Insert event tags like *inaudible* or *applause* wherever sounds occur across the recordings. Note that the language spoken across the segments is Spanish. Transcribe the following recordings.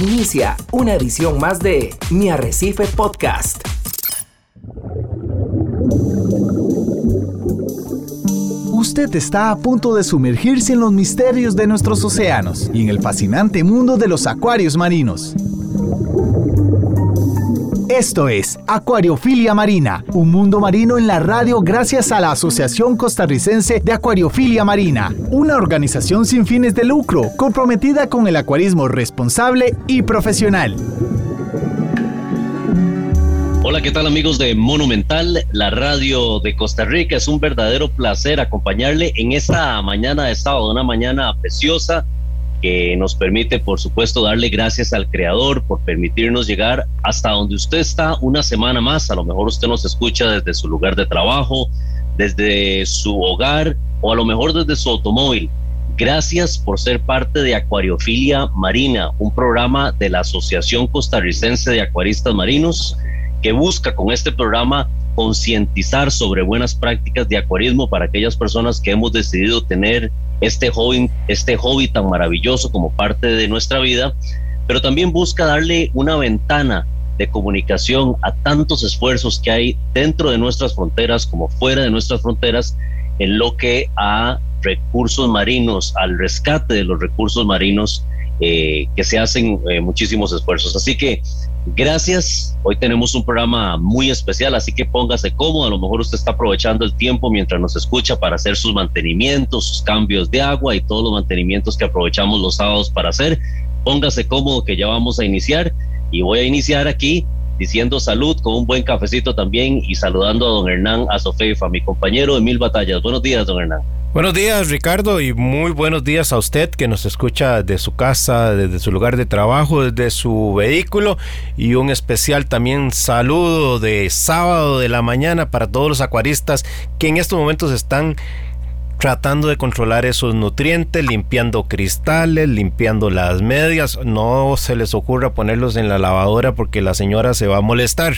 Inicia una edición más de Mi Arrecife Podcast. Usted está a punto de sumergirse en los misterios de nuestros océanos y en el fascinante mundo de los acuarios marinos. Esto es Acuariofilia Marina, un mundo marino en la radio gracias a la Asociación Costarricense de Acuariofilia Marina, una organización sin fines de lucro comprometida con el acuarismo responsable y profesional. Hola, ¿qué tal amigos de Monumental, la radio de Costa Rica? Es un verdadero placer acompañarle en esta mañana de sábado, una mañana preciosa que nos permite, por supuesto, darle gracias al Creador por permitirnos llegar hasta donde usted está una semana más. A lo mejor usted nos escucha desde su lugar de trabajo, desde su hogar o a lo mejor desde su automóvil. Gracias por ser parte de Acuariofilia Marina, un programa de la Asociación Costarricense de Acuaristas Marinos que busca con este programa concientizar sobre buenas prácticas de acuarismo para aquellas personas que hemos decidido tener este hobby, este hobby tan maravilloso como parte de nuestra vida, pero también busca darle una ventana de comunicación a tantos esfuerzos que hay dentro de nuestras fronteras como fuera de nuestras fronteras en lo que a recursos marinos, al rescate de los recursos marinos eh, que se hacen eh, muchísimos esfuerzos. Así que gracias. Hoy tenemos un programa muy especial, así que póngase cómodo. A lo mejor usted está aprovechando el tiempo mientras nos escucha para hacer sus mantenimientos, sus cambios de agua y todos los mantenimientos que aprovechamos los sábados para hacer. Póngase cómodo que ya vamos a iniciar y voy a iniciar aquí diciendo salud con un buen cafecito también y saludando a don Hernán Azofeifa, mi compañero de Mil Batallas. Buenos días, don Hernán. Buenos días Ricardo y muy buenos días a usted que nos escucha de su casa, desde su lugar de trabajo, desde su vehículo y un especial también saludo de sábado de la mañana para todos los acuaristas que en estos momentos están tratando de controlar esos nutrientes, limpiando cristales, limpiando las medias. No se les ocurra ponerlos en la lavadora porque la señora se va a molestar.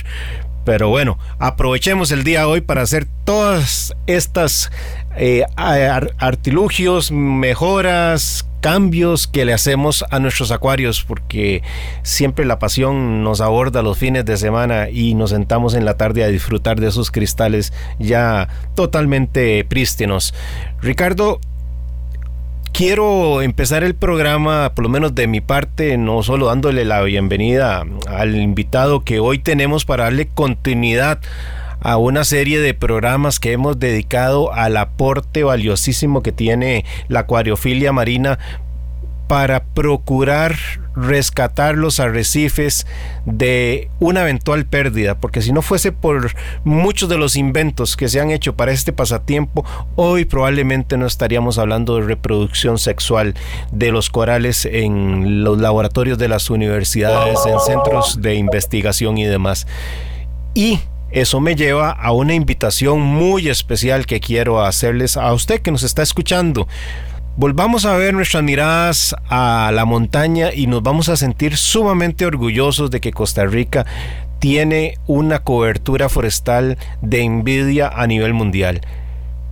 Pero bueno, aprovechemos el día hoy para hacer todas estas eh, artilugios, mejoras, cambios que le hacemos a nuestros acuarios, porque siempre la pasión nos aborda los fines de semana y nos sentamos en la tarde a disfrutar de esos cristales ya totalmente prístinos. Ricardo, quiero empezar el programa, por lo menos de mi parte, no solo dándole la bienvenida al invitado que hoy tenemos para darle continuidad a una serie de programas que hemos dedicado al aporte valiosísimo que tiene la acuariofilia marina para procurar rescatar los arrecifes de una eventual pérdida, porque si no fuese por muchos de los inventos que se han hecho para este pasatiempo, hoy probablemente no estaríamos hablando de reproducción sexual de los corales en los laboratorios de las universidades, en centros de investigación y demás. Y eso me lleva a una invitación muy especial que quiero hacerles a usted que nos está escuchando. Volvamos a ver nuestras miradas a la montaña y nos vamos a sentir sumamente orgullosos de que Costa Rica tiene una cobertura forestal de envidia a nivel mundial.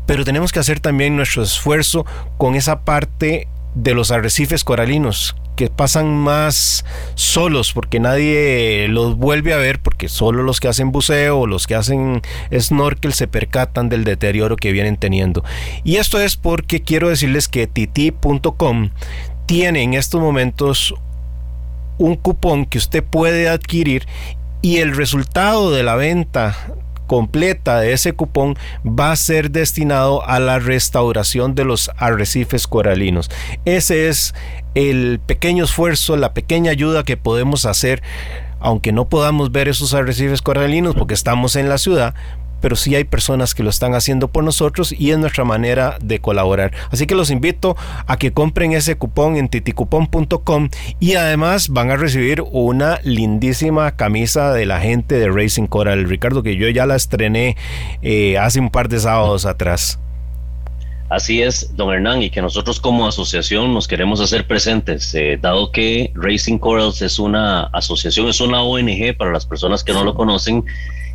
Pero tenemos que hacer también nuestro esfuerzo con esa parte de los arrecifes coralinos pasan más solos porque nadie los vuelve a ver porque solo los que hacen buceo o los que hacen snorkel se percatan del deterioro que vienen teniendo. Y esto es porque quiero decirles que titi.com tiene en estos momentos un cupón que usted puede adquirir y el resultado de la venta completa de ese cupón va a ser destinado a la restauración de los arrecifes coralinos. Ese es el pequeño esfuerzo, la pequeña ayuda que podemos hacer, aunque no podamos ver esos arrecifes coralinos porque estamos en la ciudad, pero sí hay personas que lo están haciendo por nosotros y es nuestra manera de colaborar. Así que los invito a que compren ese cupón en titicupón.com y además van a recibir una lindísima camisa de la gente de Racing Coral. Ricardo, que yo ya la estrené eh, hace un par de sábados atrás. Así es, don Hernán, y que nosotros como asociación nos queremos hacer presentes, eh, dado que Racing Corals es una asociación, es una ONG para las personas que no lo conocen,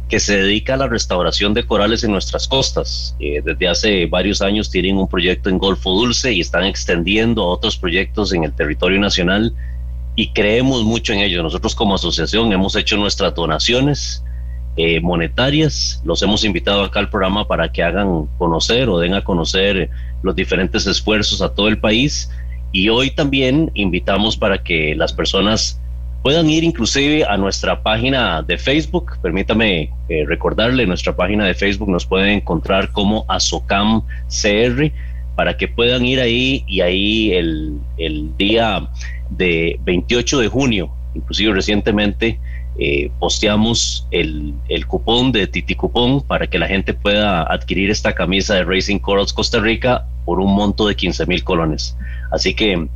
que se dedica a la restauración de corales en nuestras costas. Eh, desde hace varios años tienen un proyecto en Golfo Dulce y están extendiendo a otros proyectos en el territorio nacional y creemos mucho en ello. Nosotros como asociación hemos hecho nuestras donaciones eh, monetarias, los hemos invitado acá al programa para que hagan conocer o den a conocer los diferentes esfuerzos a todo el país y hoy también invitamos para que las personas puedan ir inclusive a nuestra página de Facebook. Permítame eh, recordarle, nuestra página de Facebook nos pueden encontrar como Azocam CR para que puedan ir ahí y ahí el, el día de 28 de junio, inclusive recientemente, eh, posteamos el, el, cupón de Titi Cupón para que la gente pueda adquirir esta camisa de Racing Corals Costa Rica por un monto de 15 mil colones. Así que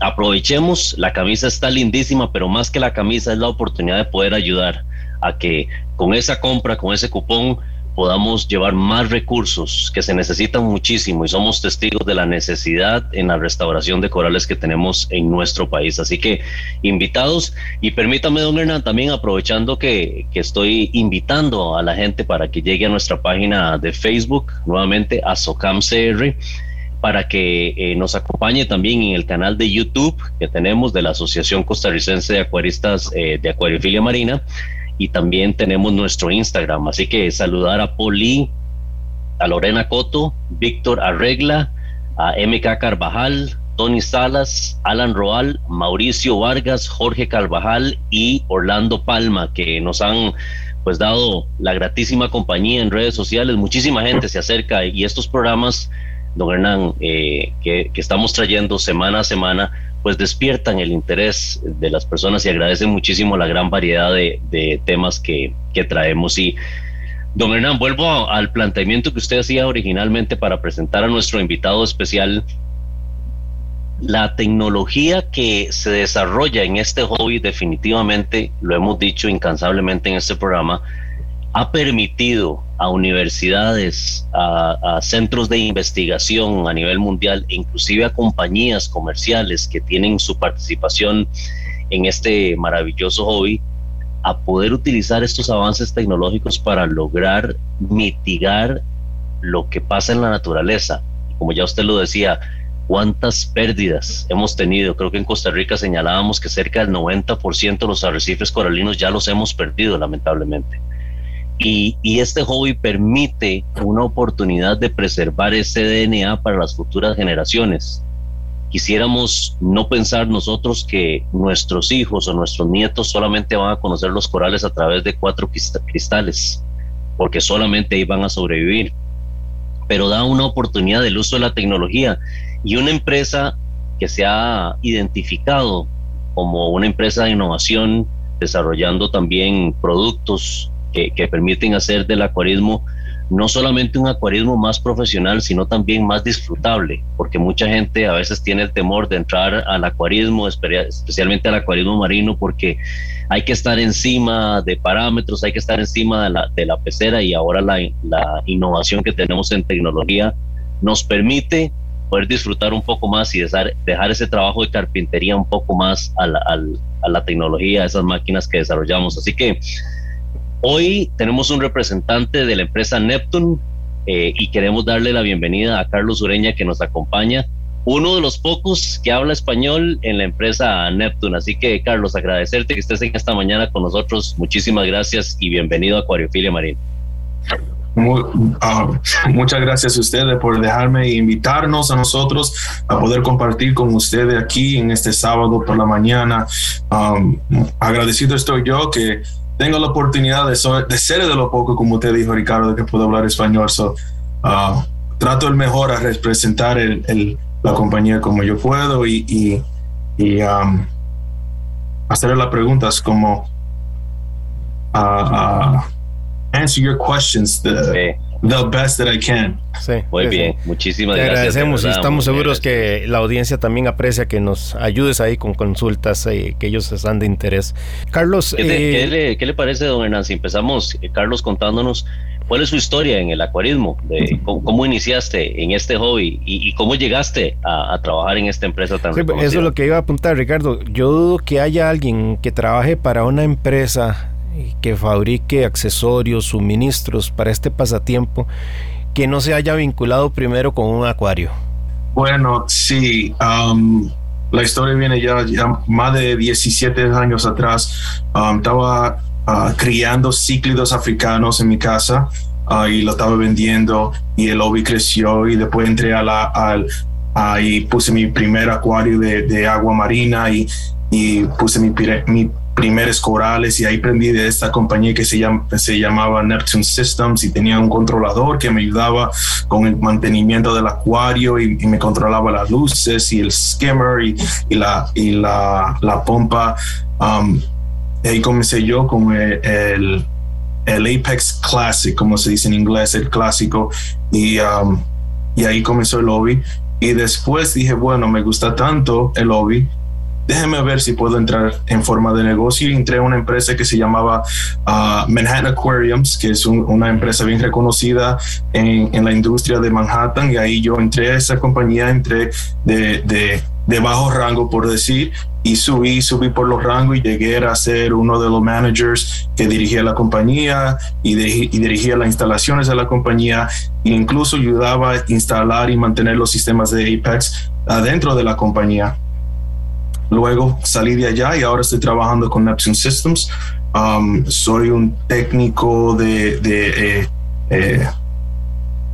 aprovechemos, la camisa está lindísima, pero más que la camisa es la oportunidad de poder ayudar a que con esa compra, con ese cupón, podamos llevar más recursos que se necesitan muchísimo y somos testigos de la necesidad en la restauración de corales que tenemos en nuestro país. Así que invitados y permítame, don Hernán, también aprovechando que, que estoy invitando a la gente para que llegue a nuestra página de Facebook, nuevamente a SOCAMCR para que eh, nos acompañe también en el canal de YouTube que tenemos de la Asociación Costarricense de Acuaristas eh, de Acuariofilia Marina y también tenemos nuestro Instagram. Así que saludar a Poli, a Lorena Coto, Víctor Arregla, a MK Carvajal, Tony Salas, Alan Roal, Mauricio Vargas, Jorge Carvajal y Orlando Palma, que nos han pues dado la gratísima compañía en redes sociales. Muchísima gente se acerca y estos programas, don Hernán, eh, que, que estamos trayendo semana a semana, pues despiertan el interés de las personas y agradecen muchísimo la gran variedad de, temas que, traemos. Y don Hernán, vuelvo al planteamiento que usted hacía originalmente para presentar a nuestro invitado especial. La tecnología que se desarrolla en este hobby definitivamente, lo hemos dicho incansablemente en este programa, ha permitido a universidades, a, centros de investigación a nivel mundial e inclusive a compañías comerciales que tienen su participación en este maravilloso hobby, a poder utilizar estos avances tecnológicos para lograr mitigar lo que pasa en la naturaleza. Como ya usted lo decía, cuántas pérdidas hemos tenido. Creo que en Costa Rica señalábamos que cerca del 90% de los arrecifes coralinos ya los hemos perdido, lamentablemente. Y, este hobby permite una oportunidad de preservar ese DNA para las futuras generaciones. Quisiéramos no pensar nosotros que nuestros hijos o nuestros nietos solamente van a conocer los corales a través de cuatro cristales, porque solamente ahí van a sobrevivir. Pero da una oportunidad del uso de la tecnología y una empresa que se ha identificado como una empresa de innovación, desarrollando también productos que, permiten hacer del acuarismo no solamente un acuarismo más profesional, sino también más disfrutable, porque mucha gente a veces tiene el temor de entrar al acuarismo, especialmente al acuarismo marino, porque hay que estar encima de parámetros, hay que estar encima de la, de la pecera y ahora la, la innovación que tenemos en tecnología nos permite poder disfrutar un poco más y dejar, dejar ese trabajo de carpintería un poco más a la, a la tecnología, a esas máquinas que desarrollamos. Así que Hoy tenemos un representante de la empresa Neptune eh, y queremos darle la bienvenida a Carlos Ureña que nos acompaña, uno de los pocos que habla español en la empresa Neptune. Así que Carlos, agradecerte que estés en esta mañana con nosotros. Muchísimas gracias y bienvenido a Acuariofilia Marina. Ah, muchas gracias a ustedes por dejarme invitarnos a nosotros a poder compartir con ustedes aquí en este sábado por la mañana. Um, agradecido estoy yo que tengo la oportunidad de, ser de lo poco, como usted dijo, Ricardo, de que puedo hablar español. So, uh, trato el mejor a representar el, la compañía como yo puedo y, um, hacer las preguntas como uh, uh, answer your questions. The best that I can. Sí, muy bien, muchísimas Te gracias. Agradecemos y estamos seguros que la audiencia también aprecia que nos ayudes ahí con consultas eh, que ellos están de interés. Carlos, ¿Qué, eh, ¿qué, le, parece, don Hernán? Si empezamos, eh, Carlos, contándonos cuál es su historia en el acuarismo, de cómo, iniciaste en este hobby y, cómo llegaste a, trabajar en esta empresa tan sí, Eso es lo que iba a apuntar, Ricardo. Yo dudo que haya alguien que trabaje para una empresa que fabrique accesorios, suministros para este pasatiempo que no se haya vinculado primero con un acuario? Bueno, sí. Um, la historia viene ya, ya más de 17 años atrás. Um, estaba uh, criando cíclidos africanos en mi casa uh, y lo estaba vendiendo y el hobby creció y después entré a la, al, ahí puse mi primer acuario de, de agua marina y, y puse mi, mi primeros corales y ahí aprendí de esta compañía que se, llama, se llamaba Neptune Systems y tenía un controlador que me ayudaba con el mantenimiento del acuario y, me controlaba las luces y el skimmer y, la, y la, la pompa. Um, ahí comencé yo con el, el, Apex Classic, como se dice en inglés, el clásico, y, um, y ahí comenzó el lobby. Y después dije, bueno, me gusta tanto el lobby déjeme ver si puedo entrar en forma de negocio. Entré a una empresa que se llamaba uh, Manhattan Aquariums, que es una empresa bien reconocida en, la industria de Manhattan. Y ahí yo entré a esa compañía, entré de, bajo rango, por decir, y subí, subí por los rangos y llegué a ser uno de los managers que dirigía la compañía y, y dirigía las instalaciones de la compañía e incluso ayudaba a instalar y mantener los sistemas de Apex adentro de la compañía. Luego salí de allá y ahora estoy trabajando con Neptune Systems. Um, soy un técnico de, eh, eh,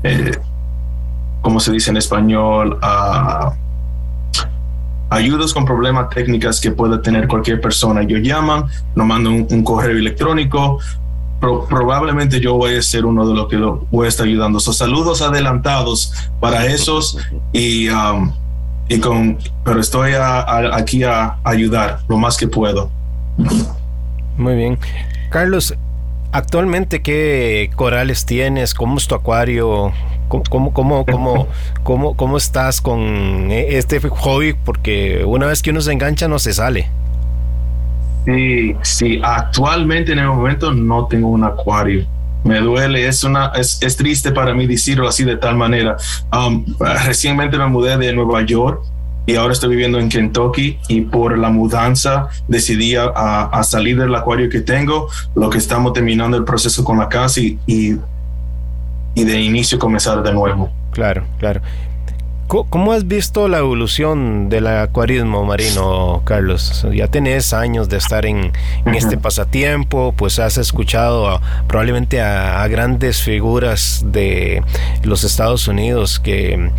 eh, ¿cómo se dice en español? Uh, ayudas con problemas técnicas que pueda tener cualquier persona. Yo llaman, nos mandan un, correo electrónico. probablemente yo voy a ser uno de los que lo voy a estar ayudando. Saludos adelantados para esos y um, y con, pero estoy aquí a ayudar lo más que puedo. Muy bien. Carlos, actualmente qué corales tienes, cómo es tu acuario, cómo, cómo, cómo, cómo, *laughs* cómo, estás con este hobby, porque una vez que uno se engancha no se sale. Sí, sí, actualmente en el momento no tengo un acuario me duele, es una, es, es, triste para mí decirlo así de tal manera. Um, recientemente me mudé de Nueva York y ahora estoy viviendo en Kentucky y por la mudanza decidí a, a salir del acuario que tengo, lo que estamos terminando el proceso con la casa y, y, y de inicio comenzar de nuevo. Claro, claro. ¿Cómo has visto la evolución del acuarismo marino, Carlos? Ya tenés años de estar en, este pasatiempo, pues has escuchado probablemente a, grandes figuras de los Estados Unidos que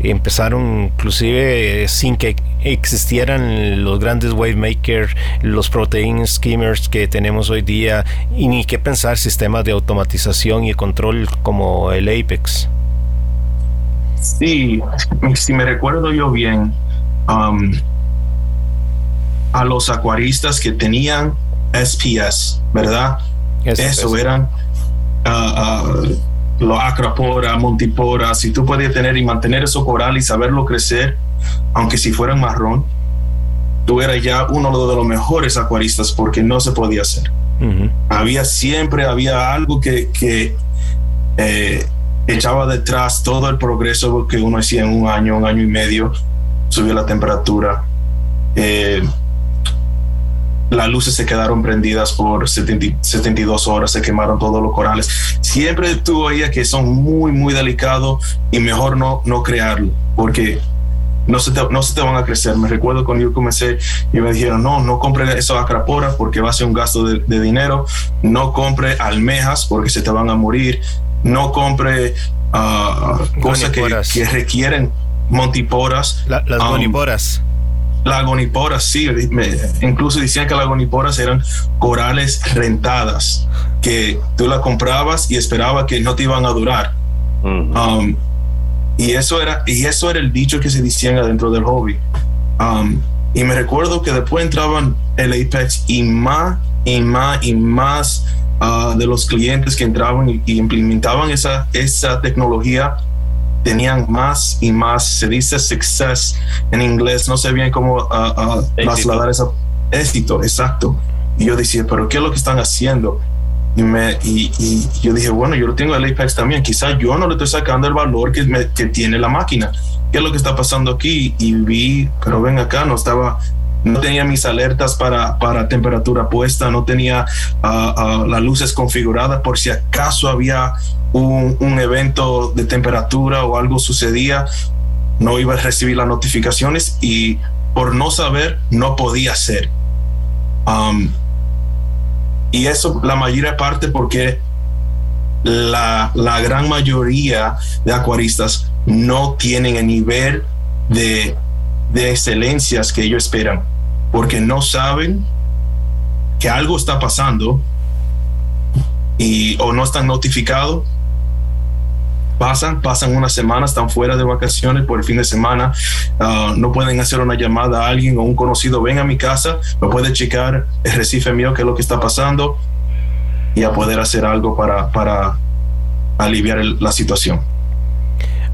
empezaron inclusive sin que existieran los grandes wave makers, los protein skimmers que tenemos hoy día y ni qué pensar sistemas de automatización y control como el Apex. Sí, si me recuerdo yo bien, um, a los acuaristas que tenían SPS, ¿verdad? Eso eran uh, uh, los acropora, montipora. Si tú podías tener y mantener esos coral y saberlo crecer, aunque si fueran marrón, tú eras ya uno de los mejores acuaristas porque no se podía hacer. Había siempre, había algo que, que eh, echaba detrás todo el progreso que uno hacía en un año, un año y medio, subió la temperatura. Eh, las luces se quedaron prendidas por 72 horas, se quemaron todos los corales. Siempre tú oías que son muy, muy delicados y mejor no, no crearlo, porque no se, te, no se te van a crecer. Me recuerdo cuando yo comencé y me dijeron, no, no compre esos acraporas porque va a ser un gasto de, de dinero, no compre almejas porque se te van a morir, no compre uh, cosas que, que, requieren montiporas. las um, goniporas. Las goniporas, sí. incluso decían que las goniporas eran corales rentadas, que tú las comprabas y esperaba que no te iban a durar. Um, y eso era y eso era el dicho que se decían adentro del hobby. Um, y me recuerdo que después entraban el Apex y más y más y más Ah, de los clientes que entraban y, implementaban esa, esa tecnología tenían más y más, se dice success en inglés, no sé bien cómo uh, uh, trasladar ese éxito, exacto. Y yo decía, pero ¿qué es lo que están haciendo? Y, me, y, y yo dije, bueno, yo lo tengo el Apex también, quizás yo no le estoy sacando el valor que, me, que tiene la máquina. ¿Qué es lo que está pasando aquí? Y vi, pero ven acá, no estaba no tenía mis alertas para, para temperatura puesta, no tenía uh, las luces configuradas por si acaso había un, un, evento de temperatura o algo sucedía, no iba a recibir las notificaciones y por no saber, no podía hacer. Um, y eso la mayor parte porque la, la, gran mayoría de acuaristas no tienen el nivel de, de excelencias que ellos esperan, porque no saben que algo está pasando y o no están notificados pasan, pasan una semana, están fuera de vacaciones por el fin de semana, ah, no pueden hacer una llamada a alguien o un conocido, ven a mi casa, me puede checar el recife mío, qué es lo que está pasando y a poder hacer algo para, para aliviar la situación.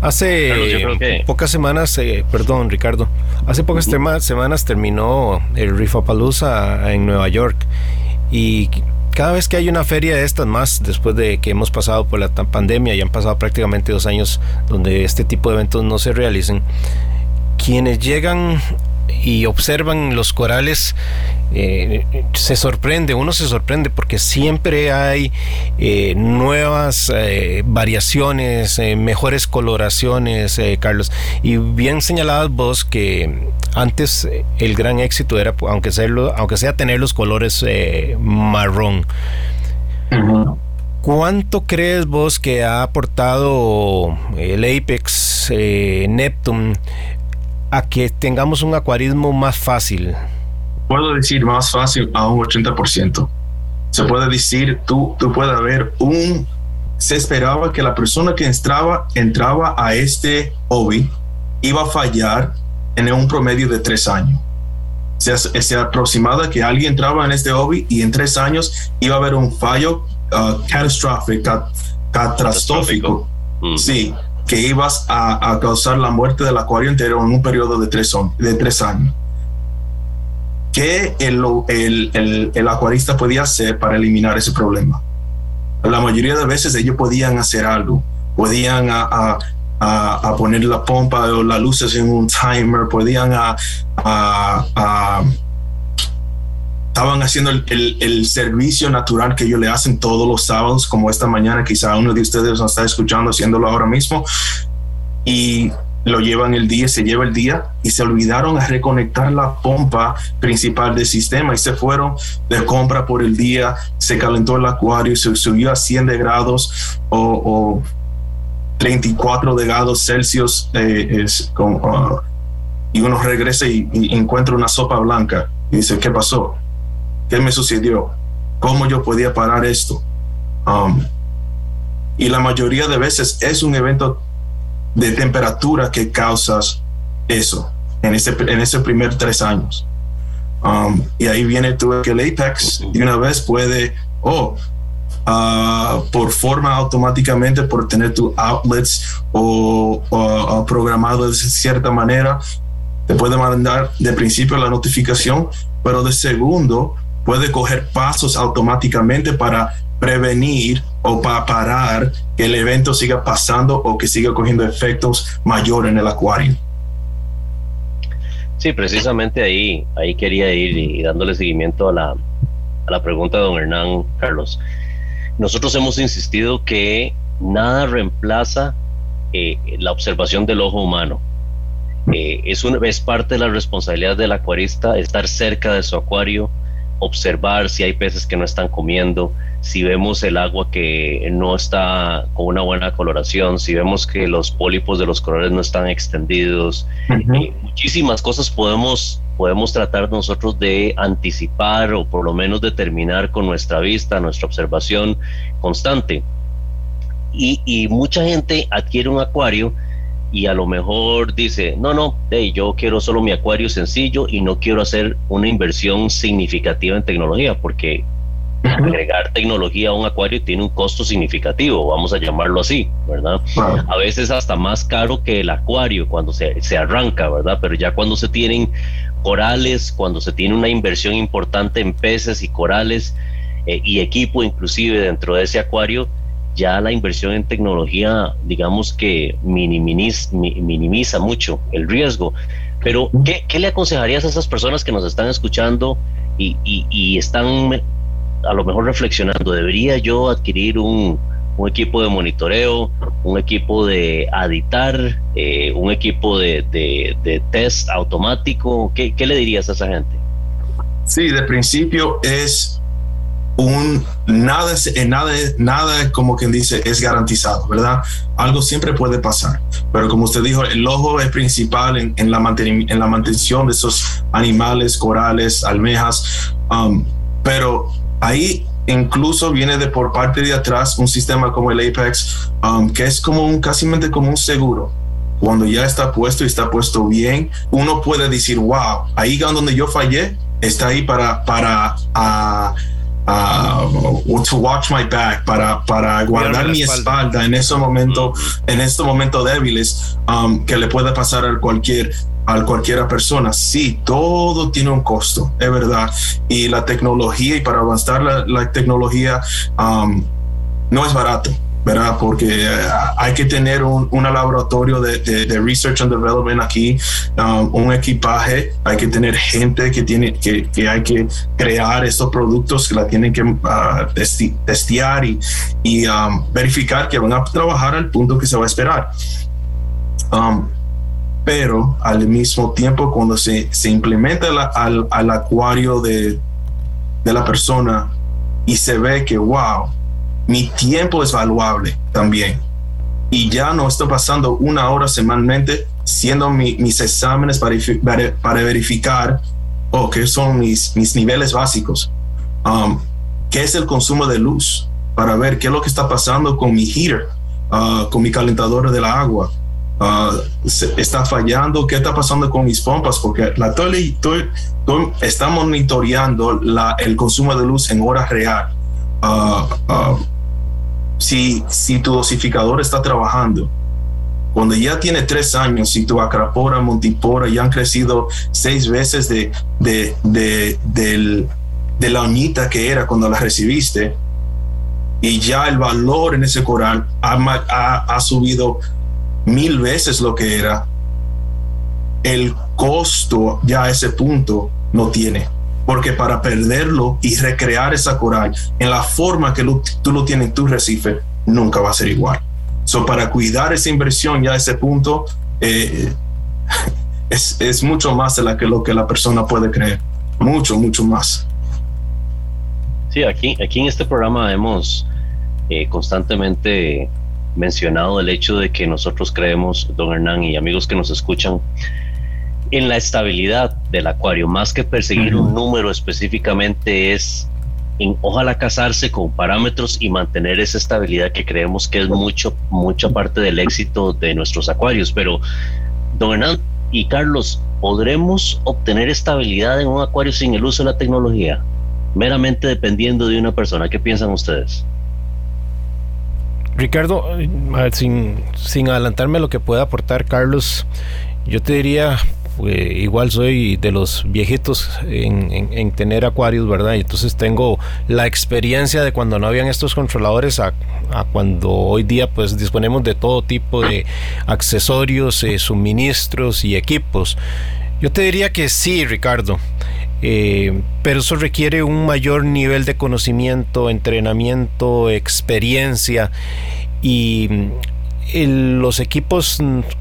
Hace pocas semanas, eh, perdón Ricardo, hace pocas semanas terminó el Rifapalooza en Nueva York. Y cada vez que hay una feria de estas más, después de que hemos pasado por la pandemia y han pasado prácticamente dos años donde este tipo de eventos no se realicen, quienes llegan y observan los corales, eh, se sorprende, uno se sorprende porque siempre hay eh, nuevas eh, variaciones, mejores coloraciones, Carlos. Y bien señalabas vos que antes el gran éxito era, aunque sea, aunque sea tener los colores marrón. ¿Cuánto crees vos que ha aportado el Apex Neptune a que tengamos un acuarismo más fácil? Puedo decir más fácil a un 80%. Se puede decir, tú, tú puedes ver un... Se esperaba que la persona que entraba, entraba a este hobby iba a fallar en un promedio de tres años. Se, se aproximaba que alguien entraba en este hobby y en tres años iba a haber un fallo uh, catastrófico, catastrófico. Mm. Sí, que ibas a, causar la muerte del acuario entero en un periodo de tres, de tres años. ¿Qué el, el, el, acuarista podía hacer para eliminar ese problema? La mayoría de veces ellos podían hacer algo, podían a, a, poner la pompa o las luces en un timer, podían a, estaban haciendo el, el, servicio natural que ellos le hacen todos los sábados, como esta mañana, quizá uno de ustedes nos está escuchando haciéndolo ahora mismo, y lo llevan el día, se lleva el día y se olvidaron a reconectar la pompa principal del sistema y se fueron de compra por el día, se calentó el acuario, se subió a 100 de grados o, 34 de grados Celsius eh, es uh, y uno regresa y, y encuentra una sopa blanca y dice, ¿qué pasó? ¿Qué me sucedió? ¿Cómo yo podía parar esto? Um, y la mayoría de veces es un evento de temperatura que causas eso en ese, en ese primer tres años. Um, y ahí viene tú que el Apex y una vez puede, oh, uh, por forma automáticamente, por tener tus outlets o, o programado de cierta manera, te puede mandar de principio la notificación, pero de segundo puede coger pasos automáticamente para prevenir o para parar que el evento siga pasando o que siga cogiendo efectos mayores en el acuario. Sí, precisamente ahí, ahí quería ir y dándole seguimiento a la, a la pregunta de don Hernán Carlos. Nosotros hemos insistido que nada reemplaza eh, la observación del ojo humano. Eh, es, una, es parte de la responsabilidad del acuarista estar cerca de su acuario, observar si hay peces que no están comiendo, si vemos el agua que no está con una buena coloración, si vemos que los pólipos de los colores no están extendidos, eh, muchísimas cosas podemos, podemos tratar nosotros de anticipar o por lo menos determinar con nuestra vista, nuestra observación constante. Y, y mucha gente adquiere un acuario y a lo mejor dice, no, no, hey, yo quiero solo mi acuario sencillo y no quiero hacer una inversión significativa en tecnología, porque agregar tecnología a un acuario tiene un costo significativo, vamos a llamarlo así, ¿verdad? A veces hasta más caro que el acuario cuando se, se arranca, ¿verdad? Pero ya cuando se tienen corales, cuando se tiene una inversión importante en peces y corales eh, y equipo inclusive dentro de ese acuario, ya la inversión en tecnología, digamos que minimiza, mucho el riesgo. Pero, ¿qué, le aconsejarías a esas personas que nos están escuchando y, están a lo mejor reflexionando? ¿Debería yo adquirir un, un equipo de monitoreo, un equipo de aditar, eh, un equipo de, de, test automático. ¿Qué, ¿Qué le dirías a esa gente? Sí, de principio es un nada, nada, nada como quien dice es garantizado, ¿verdad? Algo siempre puede pasar, pero como usted dijo, el ojo es principal en, en la, en la mantención de esos animales, corales, almejas, um, pero ahí incluso viene de por parte de atrás un sistema como el Apex, um, que es como un, casi como un seguro. Cuando ya está puesto y está puesto bien, uno puede decir, wow, ahí donde yo fallé, está ahí para, para uh, uh, to watch my back, para, para guardar mi espalda. en ese momento, en estos momentos débiles um, que le puede pasar a cualquier a cualquiera persona. Sí, todo tiene un costo, es verdad. Y la tecnología y para avanzar la, la tecnología um, no es barato. ¿Verdad? Porque eh, hay que tener un, laboratorio de, de, research and development aquí, um, un equipaje, hay que tener gente que tiene que, que hay que crear estos productos que la tienen que uh, testear y, y um, verificar que van a trabajar al punto que se va a esperar. Um, pero al mismo tiempo cuando se, se implementa al, al acuario de, de la persona y se ve que, wow, mi tiempo es valuable también. Y ya no estoy pasando una hora semanalmente haciendo mis exámenes para, para, verificar oh, qué son mis, mis niveles básicos, um, qué es el consumo de luz, para ver qué es lo que está pasando con mi heater, uh, con mi calentador de la agua. Uh, está fallando, qué está pasando con mis pompas, porque la estoy, está monitoreando el consumo de luz en hora real. Uh, si, si tu dosificador está trabajando, cuando ya tiene tres años y tu acrapora, montipora ya han crecido seis veces de, de, de, la uñita que era cuando la recibiste, y ya el valor en ese coral ha subido mil veces lo que era, el costo ya a ese punto no tiene porque para perderlo y recrear esa coral en la forma que tú lo tienes en tu recife, nunca va a ser igual. So, para cuidar esa inversión ya a ese punto, eh, *laughs* es, es, mucho más de la que lo que la persona puede creer. Mucho, mucho más. Sí, aquí, aquí en este programa hemos eh, constantemente mencionado el hecho de que nosotros creemos, don Hernán y amigos que nos escuchan, en la estabilidad del acuario, más que perseguir un número específicamente, es en ojalá casarse con parámetros y mantener esa estabilidad que creemos que es mucho, mucha parte del éxito de nuestros acuarios. Pero, don Hernán y Carlos, ¿podremos obtener estabilidad en un acuario sin el uso de la tecnología? Meramente dependiendo de una persona. ¿Qué piensan ustedes? Ricardo, sin, sin adelantarme a lo que pueda aportar Carlos, yo te diría, igual soy de los viejitos en, tener acuarios, ¿verdad? Y entonces tengo la experiencia de cuando no habían estos controladores a, cuando hoy día pues disponemos de todo tipo de accesorios, eh, suministros y equipos. Yo te diría que sí, Ricardo. Eh, pero eso requiere un mayor nivel de conocimiento, entrenamiento, experiencia y los equipos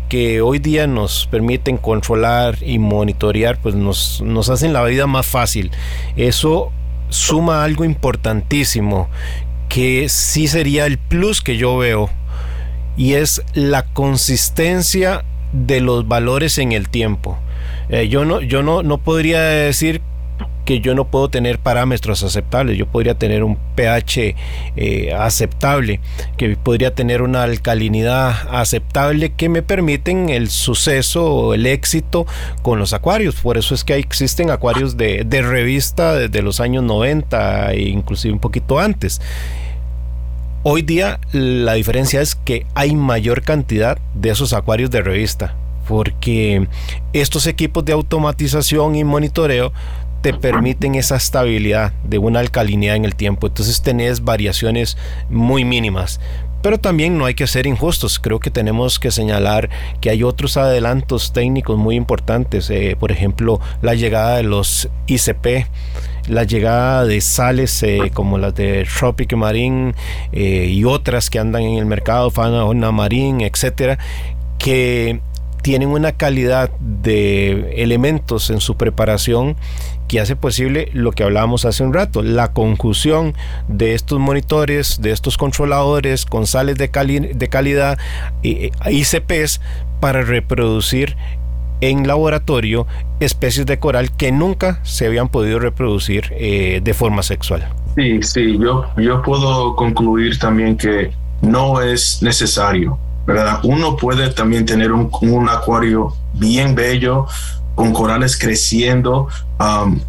que hoy día nos permiten controlar y monitorear, pues nos, nos hacen la vida más fácil. Eso suma algo importantísimo, que sí sería el plus que yo veo, y es la consistencia de los valores en el tiempo. Eh, yo no, yo no, no podría decir que yo no puedo tener parámetros aceptables. Yo podría tener un pH eh, aceptable, que podría tener una alcalinidad aceptable que me permiten el suceso o el éxito con los acuarios. Por eso es que existen acuarios de, de revista desde los años 90 e inclusive un poquito antes. Hoy día la diferencia es que hay mayor cantidad de esos acuarios de revista porque estos equipos de automatización y monitoreo te permiten esa estabilidad de una alcalinidad en el tiempo. Entonces tenés variaciones muy mínimas. Pero también no hay que ser injustos. Creo que tenemos que señalar que hay otros adelantos técnicos muy importantes. Eh, por ejemplo, la llegada de los ICP, la llegada de sales eh, como las de Tropic Marine eh, y otras que andan en el mercado, Fauna Marine, etcétera, que tienen una calidad de elementos en su preparación que hace posible lo que hablábamos hace un rato, la conjunción de estos monitores, de estos controladores con sales de, de calidad, eh, ICPs, para reproducir en laboratorio especies de coral que nunca se habían podido reproducir eh, de forma sexual. Sí, sí, yo, yo puedo concluir también que no es necesario, ¿verdad? Uno puede también tener un, un acuario bien bello, con corales creciendo um,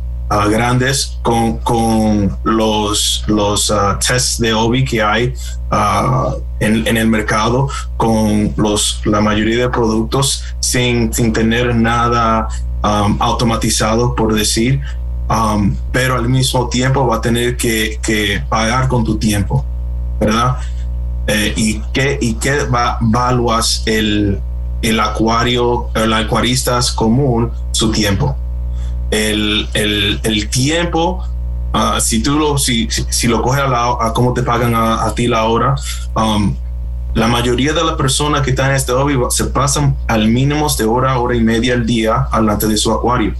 grandes, con, con, los, los uh, de OBI que hay uh, en, en, el mercado, con los, la mayoría de productos sin, sin tener nada um, automatizado, por decir. Um, pero al mismo tiempo va a tener que, que pagar con tu tiempo, ¿verdad? Eh, y qué, y qué va, evaluas el, el acuario, el acuarista común, su tiempo. El, el, el tiempo, uh, si tú lo, si, si, lo coges a, la, a cómo te pagan a, a ti la hora, um, la mayoría de las personas que están en este hobby se pasan al mínimo de hora, hora y media al día delante de su acuario.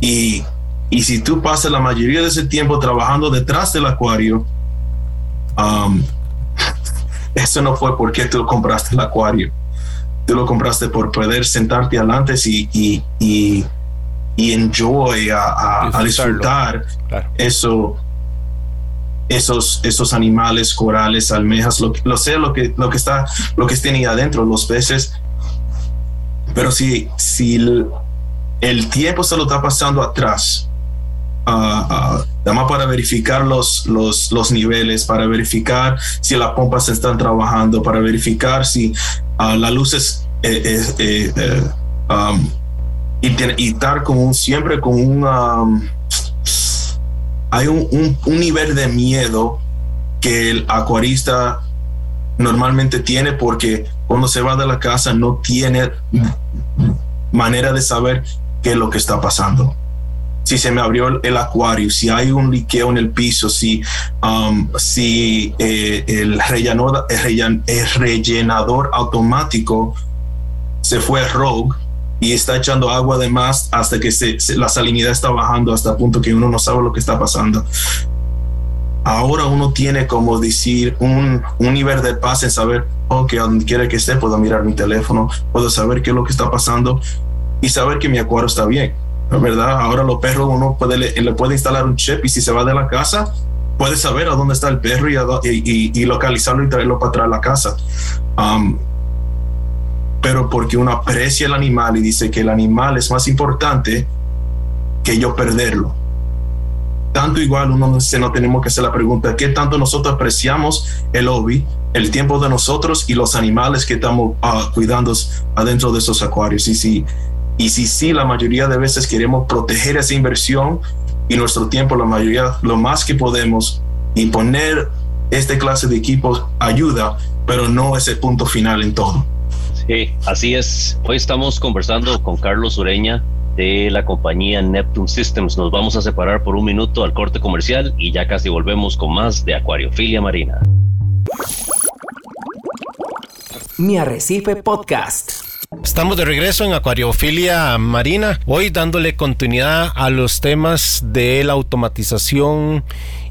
Y, y si tú pasas la mayoría de ese tiempo trabajando detrás del acuario, um, *laughs* eso no fue porque tú compraste el acuario tú lo compraste por poder sentarte adelante y, y, y, y enjoy a, a, disfrutar eso esos, esos animales, corales, almejas, lo, lo sé, lo que, lo que está, lo que tiene adentro, los peces. Pero si, si el, tiempo se lo está pasando atrás, uh, uh, para verificar los, los, los niveles, para verificar si las pompas están trabajando, para verificar si uh, las luces eh, um, y, y, estar con siempre con un um, hay un, un, nivel de miedo que el acuarista normalmente tiene porque cuando se va de la casa no tiene manera de saber qué es lo que está pasando si se me abrió el acuario, si hay un liqueo en el piso, si, um, si eh, el, rellenador, el, rellenador automático se fue rogue y está echando agua de más hasta que se, la salinidad está bajando hasta el punto que uno no sabe lo que está pasando. Ahora uno tiene como decir un, un nivel de paz en saber, ok, donde quiera que esté, puedo mirar mi teléfono, puedo saber qué es lo que está pasando y saber que mi acuario está bien ¿verdad? Ahora los perros uno puede, le, puede instalar un chip y si se va de la casa, puede saber a dónde está el perro y, localizarlo y traerlo para atrás a la casa. Pero porque uno aprecia el animal y dice que el animal es más importante que yo perderlo. Tanto igual uno se no tenemos que hacer la pregunta, ¿qué tanto nosotros apreciamos el hobby, el tiempo de nosotros y los animales que estamos uh, cuidando adentro de esos acuarios? Y si y si sí, la mayoría de veces queremos proteger esa inversión y nuestro tiempo, la mayoría, lo más que podemos, y poner este clase de equipos ayuda, pero no es el punto final en todo. Sí, así es. Hoy estamos conversando con Carlos Ureña de la compañía Neptune Systems. Nos vamos a separar por un minuto al corte comercial y ya casi volvemos con más de Acuariofilia Marina. Mi Arrecife Podcast. Estamos de regreso en Acuariofilia Marina, hoy dándole continuidad a los temas de la automatización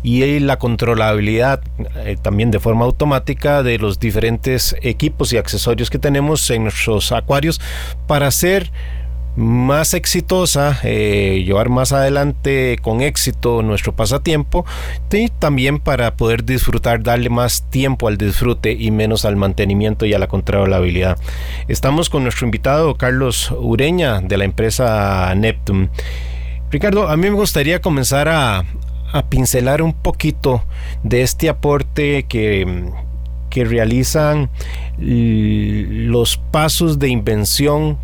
y la controlabilidad eh, también de forma automática de los diferentes equipos y accesorios que tenemos en nuestros acuarios para hacer más exitosa, eh, llevar más adelante con éxito nuestro pasatiempo y también para poder disfrutar, darle más tiempo al disfrute y menos al mantenimiento y a la controlabilidad. Estamos con nuestro invitado Carlos Ureña de la empresa Neptune. Ricardo, a mí me gustaría comenzar a, a pincelar un poquito de este aporte que, que realizan los pasos de invención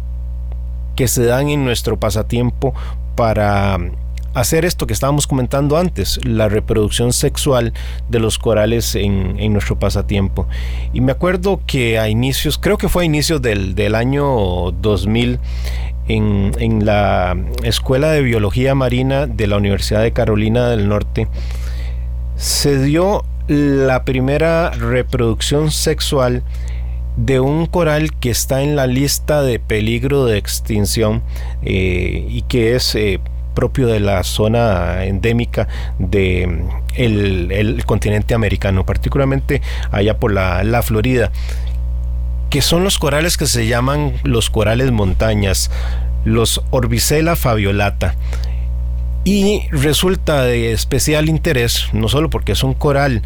que se dan en nuestro pasatiempo para hacer esto que estábamos comentando antes, la reproducción sexual de los corales en, nuestro pasatiempo. Y me acuerdo que a inicios, creo que fue a inicios del, del año 2000, en, en, la Escuela de Biología Marina de la Universidad de Carolina del Norte, se dio la primera reproducción sexual de un coral que está en la lista de peligro de extinción eh, y que es eh, propio de la zona endémica de mm, el, continente americano, particularmente allá por la, la Florida, que son los corales que se llaman los corales montañas, los Orbicela fabiolata. Y resulta de especial interés, no solo porque es un coral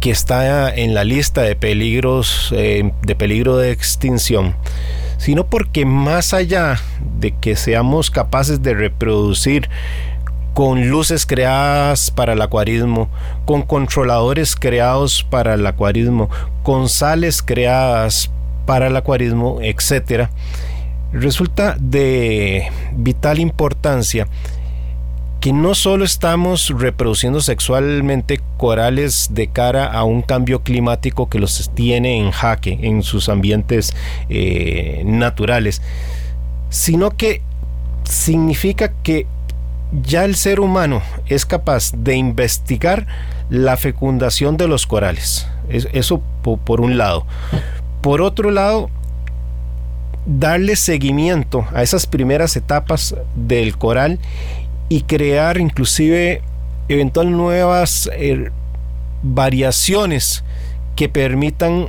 que está en la lista de peligros eh, de peligro de extinción, sino porque más allá de que seamos capaces de reproducir con luces creadas para el acuarismo, con controladores creados para el acuarismo, con sales creadas para el acuarismo, etcétera, resulta de vital importancia que no solo estamos reproduciendo sexualmente corales de cara a un cambio climático que los tiene en jaque en sus ambientes eh, naturales, sino que significa que ya el ser humano es capaz de investigar la fecundación de los corales. Eso por un lado. Por otro lado, darle seguimiento a esas primeras etapas del coral y crear inclusive eventual nuevas eh, variaciones que permitan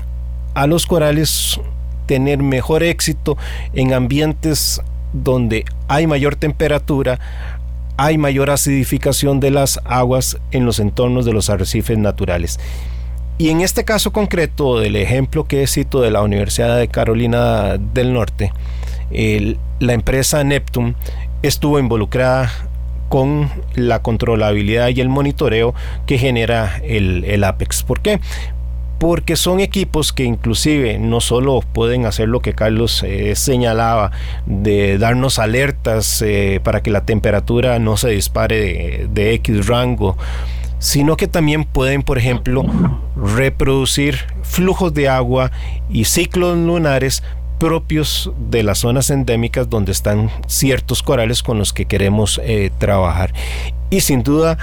a los corales tener mejor éxito en ambientes donde hay mayor temperatura, hay mayor acidificación de las aguas en los entornos de los arrecifes naturales. Y en este caso concreto del ejemplo que cito de la Universidad de Carolina del Norte, la empresa Neptune estuvo involucrada con la controlabilidad y el monitoreo que genera el, Apex. ¿Por qué? porque son equipos que inclusive no solo pueden hacer lo que Carlos eh, señalaba de darnos alertas eh, para que la temperatura no se dispare de, X rango, sino que también pueden, por ejemplo, reproducir flujos de agua y ciclos lunares propios de las zonas endémicas donde están ciertos corales con los que queremos eh, trabajar. Y sin duda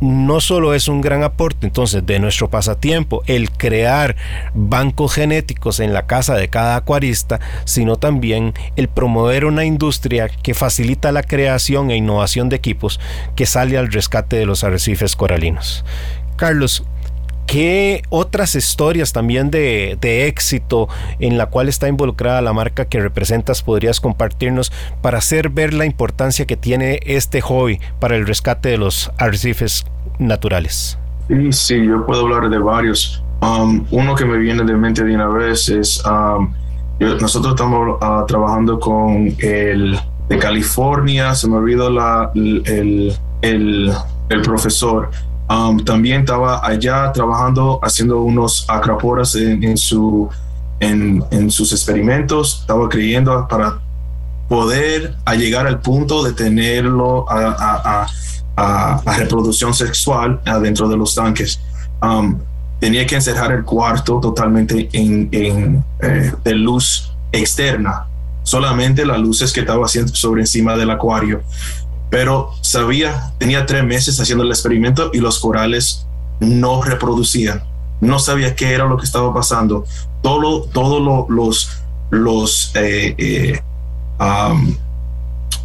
no solo es un gran aporte entonces de nuestro pasatiempo el crear bancos genéticos en la casa de cada acuarista, sino también el promover una industria que facilita la creación e innovación de equipos que sale al rescate de los arrecifes coralinos. Carlos, ¿Qué otras historias también de, éxito en la cual está involucrada la marca que representas podrías compartirnos para hacer ver la importancia que tiene este hobby para el rescate de los arrecifes naturales? Sí, sí, yo puedo hablar de varios. Um, uno que me viene de mente de una vez es, um, nosotros estamos uh, trabajando con el de California, se me olvidó la, el, el, el profesor, También estaba allá trabajando, haciendo unos acraporas en, su, en, en, sus experimentos. Estaba creyendo para poder llegar al punto de tenerlo a, a, a, reproducción sexual adentro de los tanques. Tenía que encerrar el cuarto totalmente en, en eh, luz externa, solamente las luces que estaba haciendo sobre encima del acuario pero sabía, tenía tres meses haciendo el experimento y los corales no reproducían. No sabía qué era lo que estaba pasando. Todos todo los, los eh, eh,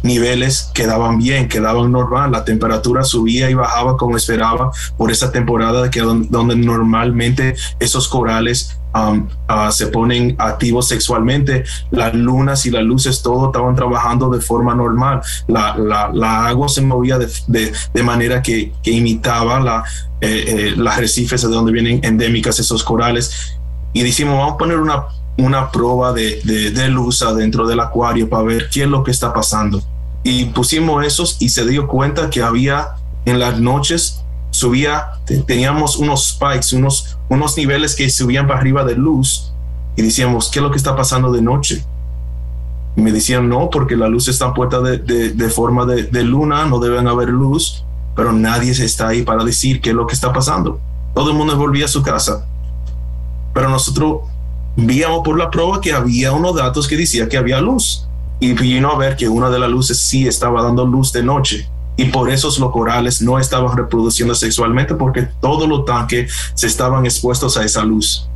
niveles quedaban bien, quedaban normal, la temperatura subía y bajaba como esperaba por esa temporada que donde normalmente esos corales uh, se ponen activos sexualmente, las lunas y las luces, todo estaban trabajando de forma normal, la, agua se movía de, de, manera que, imitaba la, eh, eh, las arrecifes de donde vienen endémicas esos corales. Y decimos, vamos a poner una, prueba de, de, luz adentro del acuario para ver qué es lo que está pasando. Y pusimos esos y se dio cuenta que había en las noches subía, teníamos unos spikes, unos, unos niveles que subían para arriba de luz y decíamos, ¿qué es lo que está pasando de noche? me decían no, porque la luz está puesta de, de, forma de, de, luna, no deben haber luz, pero nadie está ahí para decir qué es lo que está pasando. Todo el mundo volvía a su casa. Pero nosotros víamos por la prueba que había unos datos que decía que había luz. Y vino a ver que una de las luces sí estaba dando luz de noche. Y por eso los corales no estaban reproduciendo sexualmente porque todos los tanques se estaban expuestos a esa luz.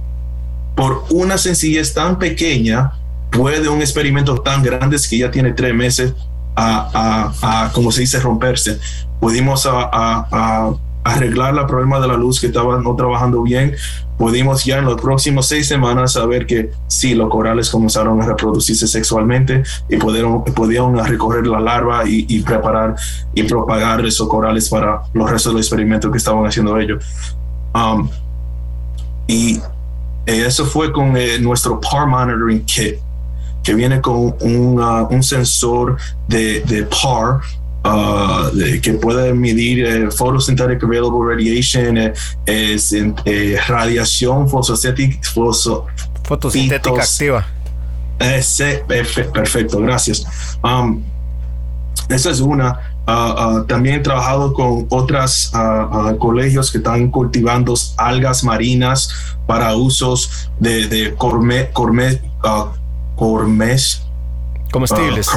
Por una sencillez tan pequeña, puede un experimento tan grande que ya tiene tres meses a, a, como se dice, romperse. Pudimos a, arreglar el problema de la luz que estaba no trabajando bien. Pudimos ya en los próximos seis semanas saber que sí, los corales comenzaron a reproducirse sexualmente y pudieron, podían recorrer la larva y, preparar y propagar esos corales para los restos del experimento que estaban haciendo ellos. Um, y eso fue con eh, nuestro PAR Monitoring Kit que viene con un, uh, sensor de, de PAR uh, que puede medir eh, photosynthetic available radiation, eh, es, eh, radiación fotosintética, fotosintética activa. Ese, perfecto, gracias. Um, esa es una. Uh, uh, también he trabajado con otros uh, colegios que están cultivando algas marinas para usos de, de corme, corme, comestibles.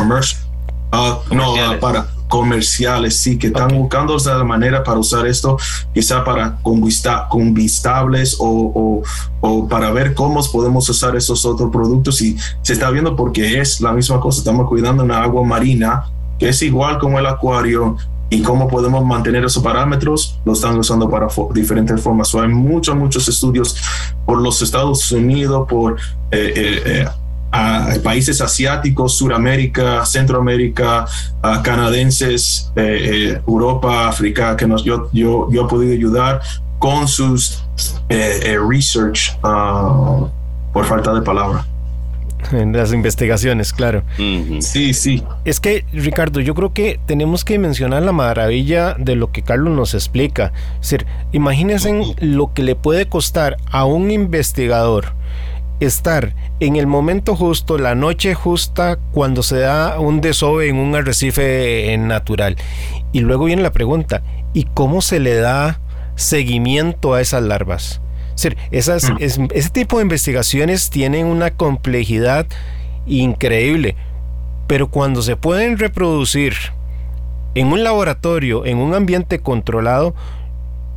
Uh, no, uh, para comerciales, sí, que están buscando la manera para usar esto, quizá para combustibles o, o, para ver cómo podemos usar esos otros productos. Y se está viendo porque es la misma cosa, estamos cuidando una agua marina que es igual como el acuario y cómo podemos mantener esos parámetros, lo están usando para diferentes formas. hay muchos, muchos estudios por los Estados Unidos, por eh, eh, eh a países asiáticos, Suramérica, Centroamérica, a canadienses, eh, eh, Europa, África, que nos, yo, yo, yo he podido ayudar con sus eh, research, ah, por falta de palabra. En las investigaciones, claro. Sí, sí. Es que, Ricardo, yo creo que tenemos que mencionar la maravilla de lo que Carlos nos explica. Es decir, imagínense lo que le puede costar a un investigador estar en el momento justo, la noche justa, cuando se da un desove en un arrecife natural. Y luego viene la pregunta, ¿y cómo se le da seguimiento a esas larvas? esas, mm. ese tipo de investigaciones tienen una complejidad increíble, pero cuando se pueden reproducir en un laboratorio, en un ambiente controlado,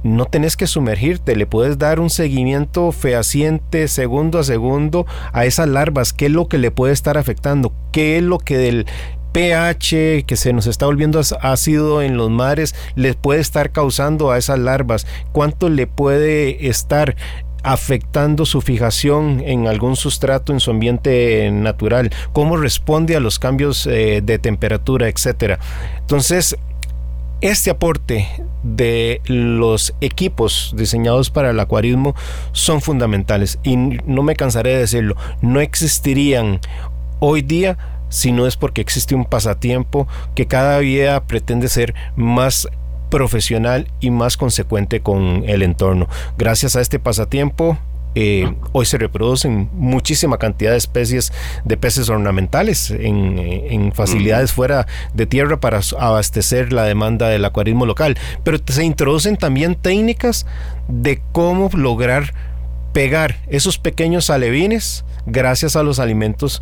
no tenés que sumergirte, le puedes dar un seguimiento fehaciente segundo a segundo a esas larvas, qué es lo que le puede estar afectando, qué es lo que del pH que se nos está volviendo ácido en los mares les puede estar causando a esas larvas, cuánto le puede estar afectando su fijación en algún sustrato en su ambiente natural, cómo responde a los cambios eh, de temperatura, etcétera. Entonces, este aporte de los equipos diseñados para el acuarismo son fundamentales y no me cansaré de decirlo, no existirían hoy día si no es porque existe un pasatiempo que cada día pretende ser más profesional y más consecuente con el entorno. Gracias a este pasatiempo eh, hoy se reproducen muchísima cantidad de especies de peces ornamentales en, eh, facilidades fuera de tierra para abastecer la demanda del acuarismo local, pero se introducen también técnicas de cómo lograr pegar esos pequeños alevines gracias a los alimentos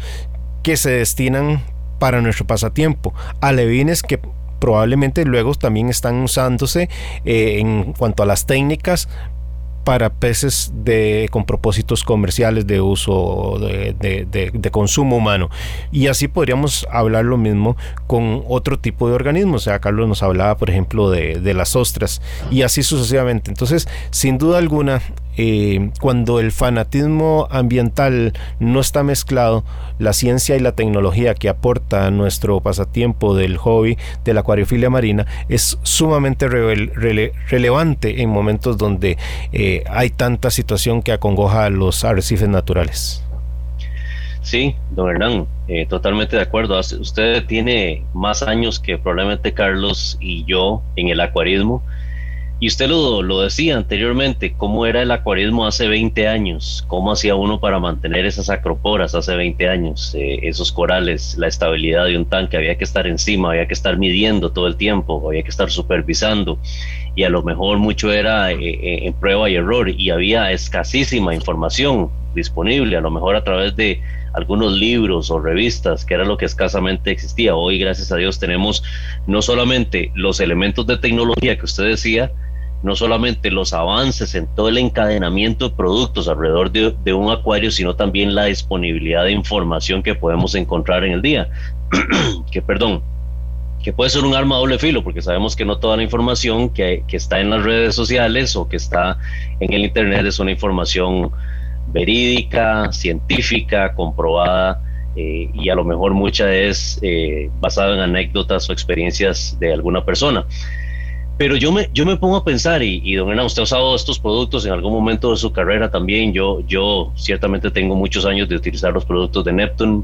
que se destinan para nuestro pasatiempo, alevines que probablemente luego también están usándose eh, en cuanto a las técnicas para peces de, con propósitos comerciales de uso de, consumo humano. Y así podríamos hablar lo mismo con otro tipo de organismos. O sea, Carlos nos hablaba, por ejemplo, de, las ostras y así sucesivamente. Entonces, sin duda alguna, eh, cuando el fanatismo ambiental no está mezclado, la ciencia y la tecnología que aporta nuestro pasatiempo del hobby de la acuariofilia marina es sumamente relevante en momentos donde eh, hay tanta situación que acongoja a los arrecifes naturales. Sí, don Hernán, eh, totalmente de acuerdo. Usted tiene más años que probablemente Carlos y yo en el acuarismo Y usted lo, lo, decía anteriormente, cómo era el acuarismo hace 20 años, cómo hacía uno para mantener esas acroporas hace 20 años, eh, esos corales, la estabilidad de un tanque, había que estar encima, había que estar midiendo todo el tiempo, había que estar supervisando. Y a lo mejor mucho era eh, eh, en prueba y error y había escasísima información disponible, a lo mejor a través de algunos libros o revistas, que era lo que escasamente existía. Hoy, gracias a Dios, tenemos no solamente los elementos de tecnología que usted decía, no solamente los avances en todo el encadenamiento de productos alrededor de, un acuario, sino también la disponibilidad de información que podemos encontrar en el día. *clears throat* que, perdón, que puede ser un arma doble filo, porque sabemos que no toda la información que, que, está en las redes sociales o que está en el Internet es una información verídica, científica, comprobada. Eh, y a lo mejor mucha es eh, basada en anécdotas o experiencias de alguna persona. Pero yo me, yo me pongo a pensar, y, don Hernán, usted ha usado estos productos en algún momento de su carrera también. Yo, yo ciertamente tengo muchos años de utilizar los productos de Neptune.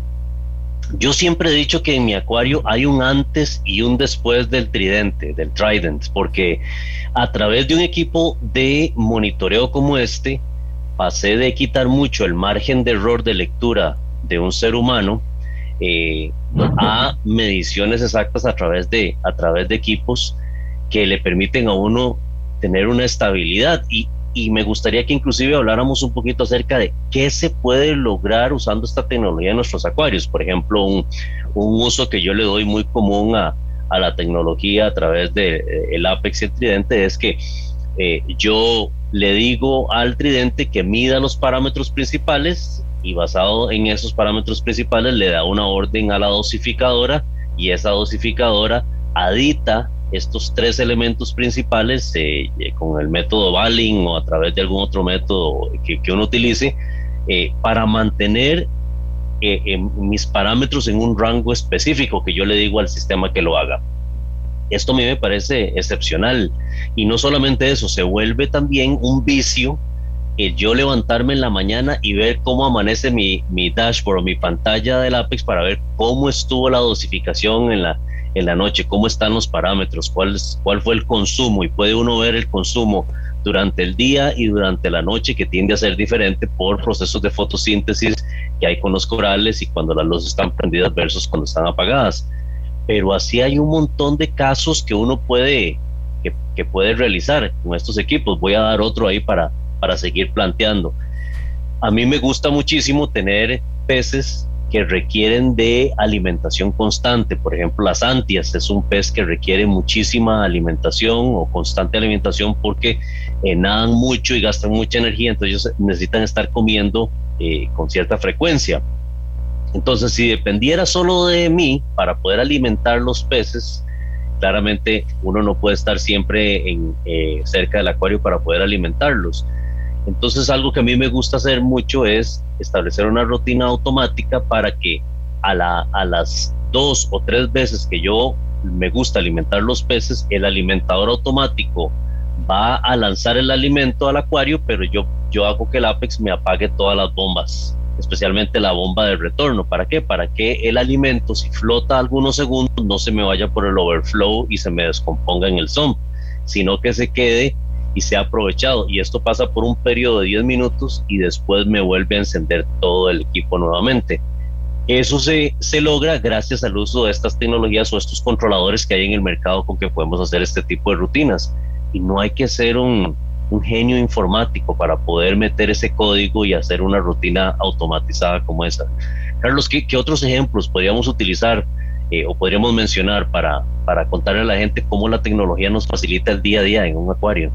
Yo siempre he dicho que en mi acuario hay un antes y un después del tridente, del Trident, porque a través de un equipo de monitoreo como este, pasé de quitar mucho el margen de error de lectura de un ser humano eh, a mediciones exactas a través de, a través de equipos que le permiten a uno tener una estabilidad y, y me gustaría que inclusive habláramos un poquito acerca de qué se puede lograr usando esta tecnología en nuestros acuarios. Por ejemplo, un, un uso que yo le doy muy común a, a la tecnología a través del de, eh, Apex y el Tridente es que eh, yo le digo al Tridente que mida los parámetros principales y basado en esos parámetros principales le da una orden a la dosificadora y esa dosificadora adita estos tres elementos principales eh, eh, con el método Balling o a través de algún otro método que, que uno utilice eh, para mantener mis parámetros en un rango específico que yo le digo al sistema que lo haga. Esto a mí me parece excepcional y no solamente eso, se vuelve también un vicio el yo levantarme en la mañana y ver cómo amanece mi, mi dashboard o mi pantalla del Apex para ver cómo estuvo la dosificación en la, en la noche, cómo están los parámetros, cuál, cuál fue el consumo y puede uno ver el consumo durante el día y durante la noche que tiende a ser diferente por procesos de fotosíntesis que hay con los corales y cuando las luces están prendidas versus cuando están apagadas. Pero así hay un montón de casos que uno puede, que, que puede realizar con estos equipos. Voy a dar otro ahí para, para seguir planteando. A mí me gusta muchísimo tener peces que requieren de alimentación constante. Por ejemplo, las antias es un pez que requiere muchísima alimentación o constante alimentación porque eh, nadan mucho y gastan mucha energía, entonces necesitan estar comiendo eh, con cierta frecuencia. Entonces, si dependiera solo de mí para poder alimentar los peces, claramente uno no puede estar siempre en, eh, cerca del acuario para poder alimentarlos. Entonces algo que a mí me gusta hacer mucho es establecer una rutina automática para que a, la, a las dos o tres veces que yo me gusta alimentar los peces, el alimentador automático va a lanzar el alimento al acuario, pero yo, yo hago que el Apex me apague todas las bombas, especialmente la bomba de retorno. ¿Para qué? Para que el alimento, si flota algunos segundos, no se me vaya por el overflow y se me descomponga en el sump, sino que se quede y se ha aprovechado. Y esto pasa por un periodo de 10 minutos y después me vuelve a encender todo el equipo nuevamente. Eso se, se logra gracias al uso de estas tecnologías o estos controladores que hay en el mercado con que podemos hacer este tipo de rutinas. Y no hay que ser un, un genio informático para poder meter ese código y hacer una rutina automatizada como esa. Carlos, ¿qué, qué otros ejemplos podríamos utilizar eh, o podríamos mencionar para, para contarle a la gente cómo la tecnología nos facilita el día a día en un acuario?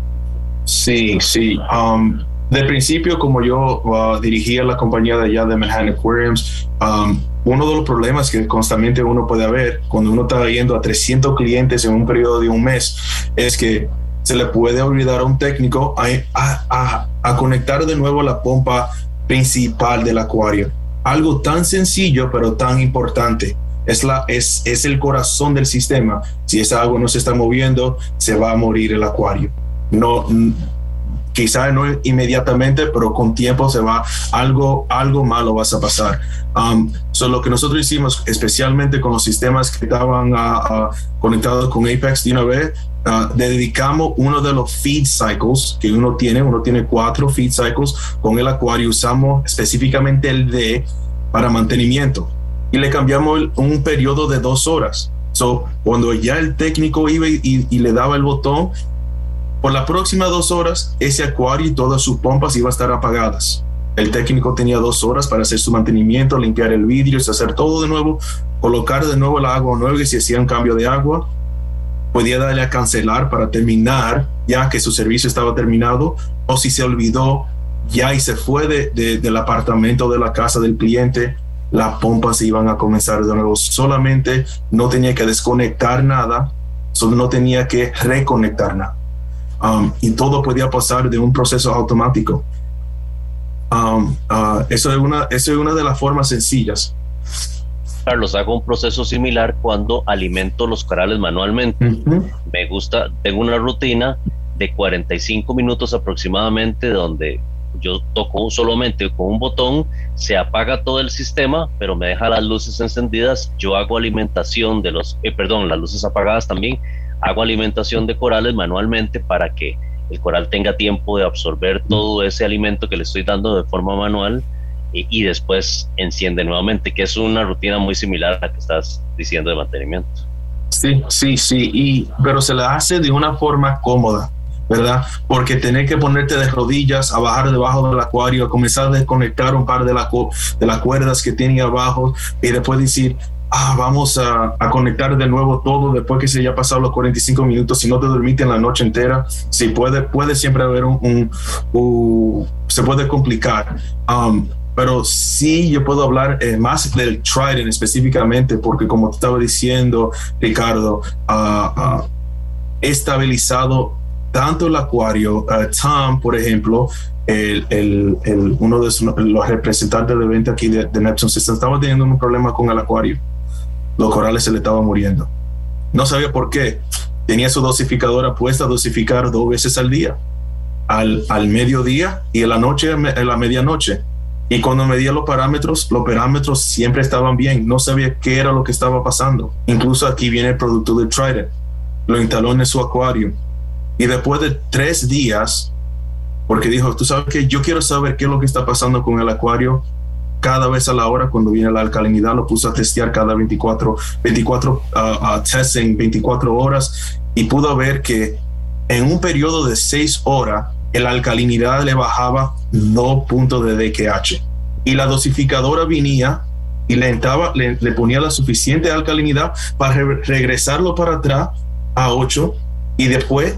Sí, sí. Um, de principio, como yo uh, dirigía la compañía de allá de Manhattan Aquariums, um, uno de los problemas que constantemente uno puede ver cuando uno está yendo a 300 clientes en un periodo de un mes es que se le puede olvidar a un técnico a, a conectar de nuevo la pompa principal del acuario. Algo tan sencillo pero tan importante. Es, la, es, es el corazón del sistema. Si esa agua no se está moviendo, se va a morir el acuario no quizá no inmediatamente, pero con tiempo se va, algo, algo malo vas a pasar. Um, lo que nosotros hicimos, especialmente con los sistemas que estaban uh, conectados con Apex de una vez, uh, dedicamos uno de los feed cycles que uno tiene, uno tiene cuatro feed cycles, con el acuario usamos específicamente el D para mantenimiento y le cambiamos un periodo de dos horas. So, cuando ya el técnico iba y, y le daba el botón, por las próximas dos horas, ese acuario y todas sus pompas iban a estar apagadas. El técnico tenía dos horas para hacer su mantenimiento, limpiar el vidrio, hacer todo de nuevo, colocar de nuevo el agua nueva y si hacía un cambio de agua, podía darle a cancelar para terminar ya que su servicio estaba terminado o si se olvidó ya y se fue de, del apartamento de la casa del cliente, las pompas iban a comenzar de nuevo. Solamente no tenía que desconectar nada, no tenía que reconectar nada. Um, y todo podía pasar de un proceso automático. Um, uh, eso, es una, eso es una de las formas sencillas. Carlos, hago un proceso similar cuando alimento los corales manualmente. Me gusta, tengo una rutina de 45 minutos aproximadamente donde yo toco solamente con un botón, se apaga todo el sistema, pero me deja las luces encendidas. Yo hago alimentación de los, eh, perdón, las luces apagadas también hago alimentación de corales manualmente para que el coral tenga tiempo de absorber todo ese alimento que le estoy dando de forma manual y, después enciende nuevamente, que es una rutina muy similar a la que estás diciendo de mantenimiento. Sí, sí, sí, y, pero se la hace de una forma cómoda, ¿verdad? Porque tener que ponerte de rodillas a bajar debajo del acuario, a comenzar a desconectar un par de, la, de las cuerdas que tiene abajo y después decir, ah, vamos a, conectar de nuevo todo después que se haya pasado los 45 minutos, si no te dormiste en la noche entera, si puede, puede siempre haber un, se puede complicar. Um, pero sí yo puedo hablar eh, más del Trident específicamente, porque como te estaba diciendo, Ricardo, uh, estabilizado tanto el acuario, Tom, por ejemplo, el, el, uno de los representantes de venta aquí de, Neptune System, estaba teniendo un problema con el acuario los corales se le estaban muriendo. No sabía por qué. Tenía su dosificadora puesta a dosificar dos veces al día, al, al mediodía y en la noche, en la medianoche. Y cuando medía los parámetros, los parámetros siempre estaban bien. No sabía qué era lo que estaba pasando. Incluso aquí viene el producto de Trident. Lo instaló en su acuario. Y después de tres días, porque dijo, tú sabes que yo quiero saber qué es lo que está pasando con el acuario cada vez a la hora cuando viene la alcalinidad, lo puso a testear cada 24, 24 uh, tests en 24 horas y pudo ver que en un periodo de 6 horas la alcalinidad le bajaba 2 puntos de DKH y la dosificadora venía y le, entraba, le, ponía la suficiente alcalinidad para regresarlo para atrás a 8 y después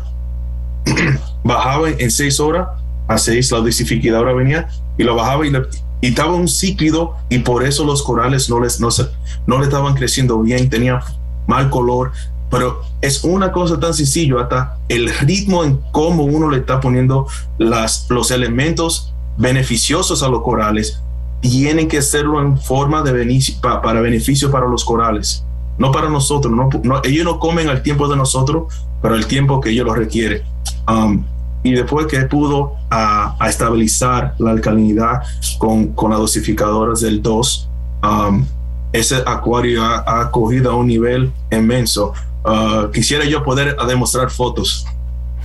*clears throat* bajaba en 6 horas a 6, la dosificadora venía y lo bajaba y le, y estaba un cíclido y por eso los corales no les no, se, no le estaban creciendo bien, tenían mal color, pero es una cosa tan sencilla, hasta el ritmo en cómo uno le está poniendo las, los elementos beneficiosos a los corales, tienen que hacerlo en forma de beneficio, para beneficio para los corales, no para nosotros. No, ellos no comen al tiempo de nosotros, pero el tiempo que ellos lo requieren. Um, y después que pudo a, estabilizar la alcalinidad con, con las dosificadoras del 2, um, ese acuario ha, cogido a un nivel inmenso. Uh, quisiera yo poder demostrar fotos.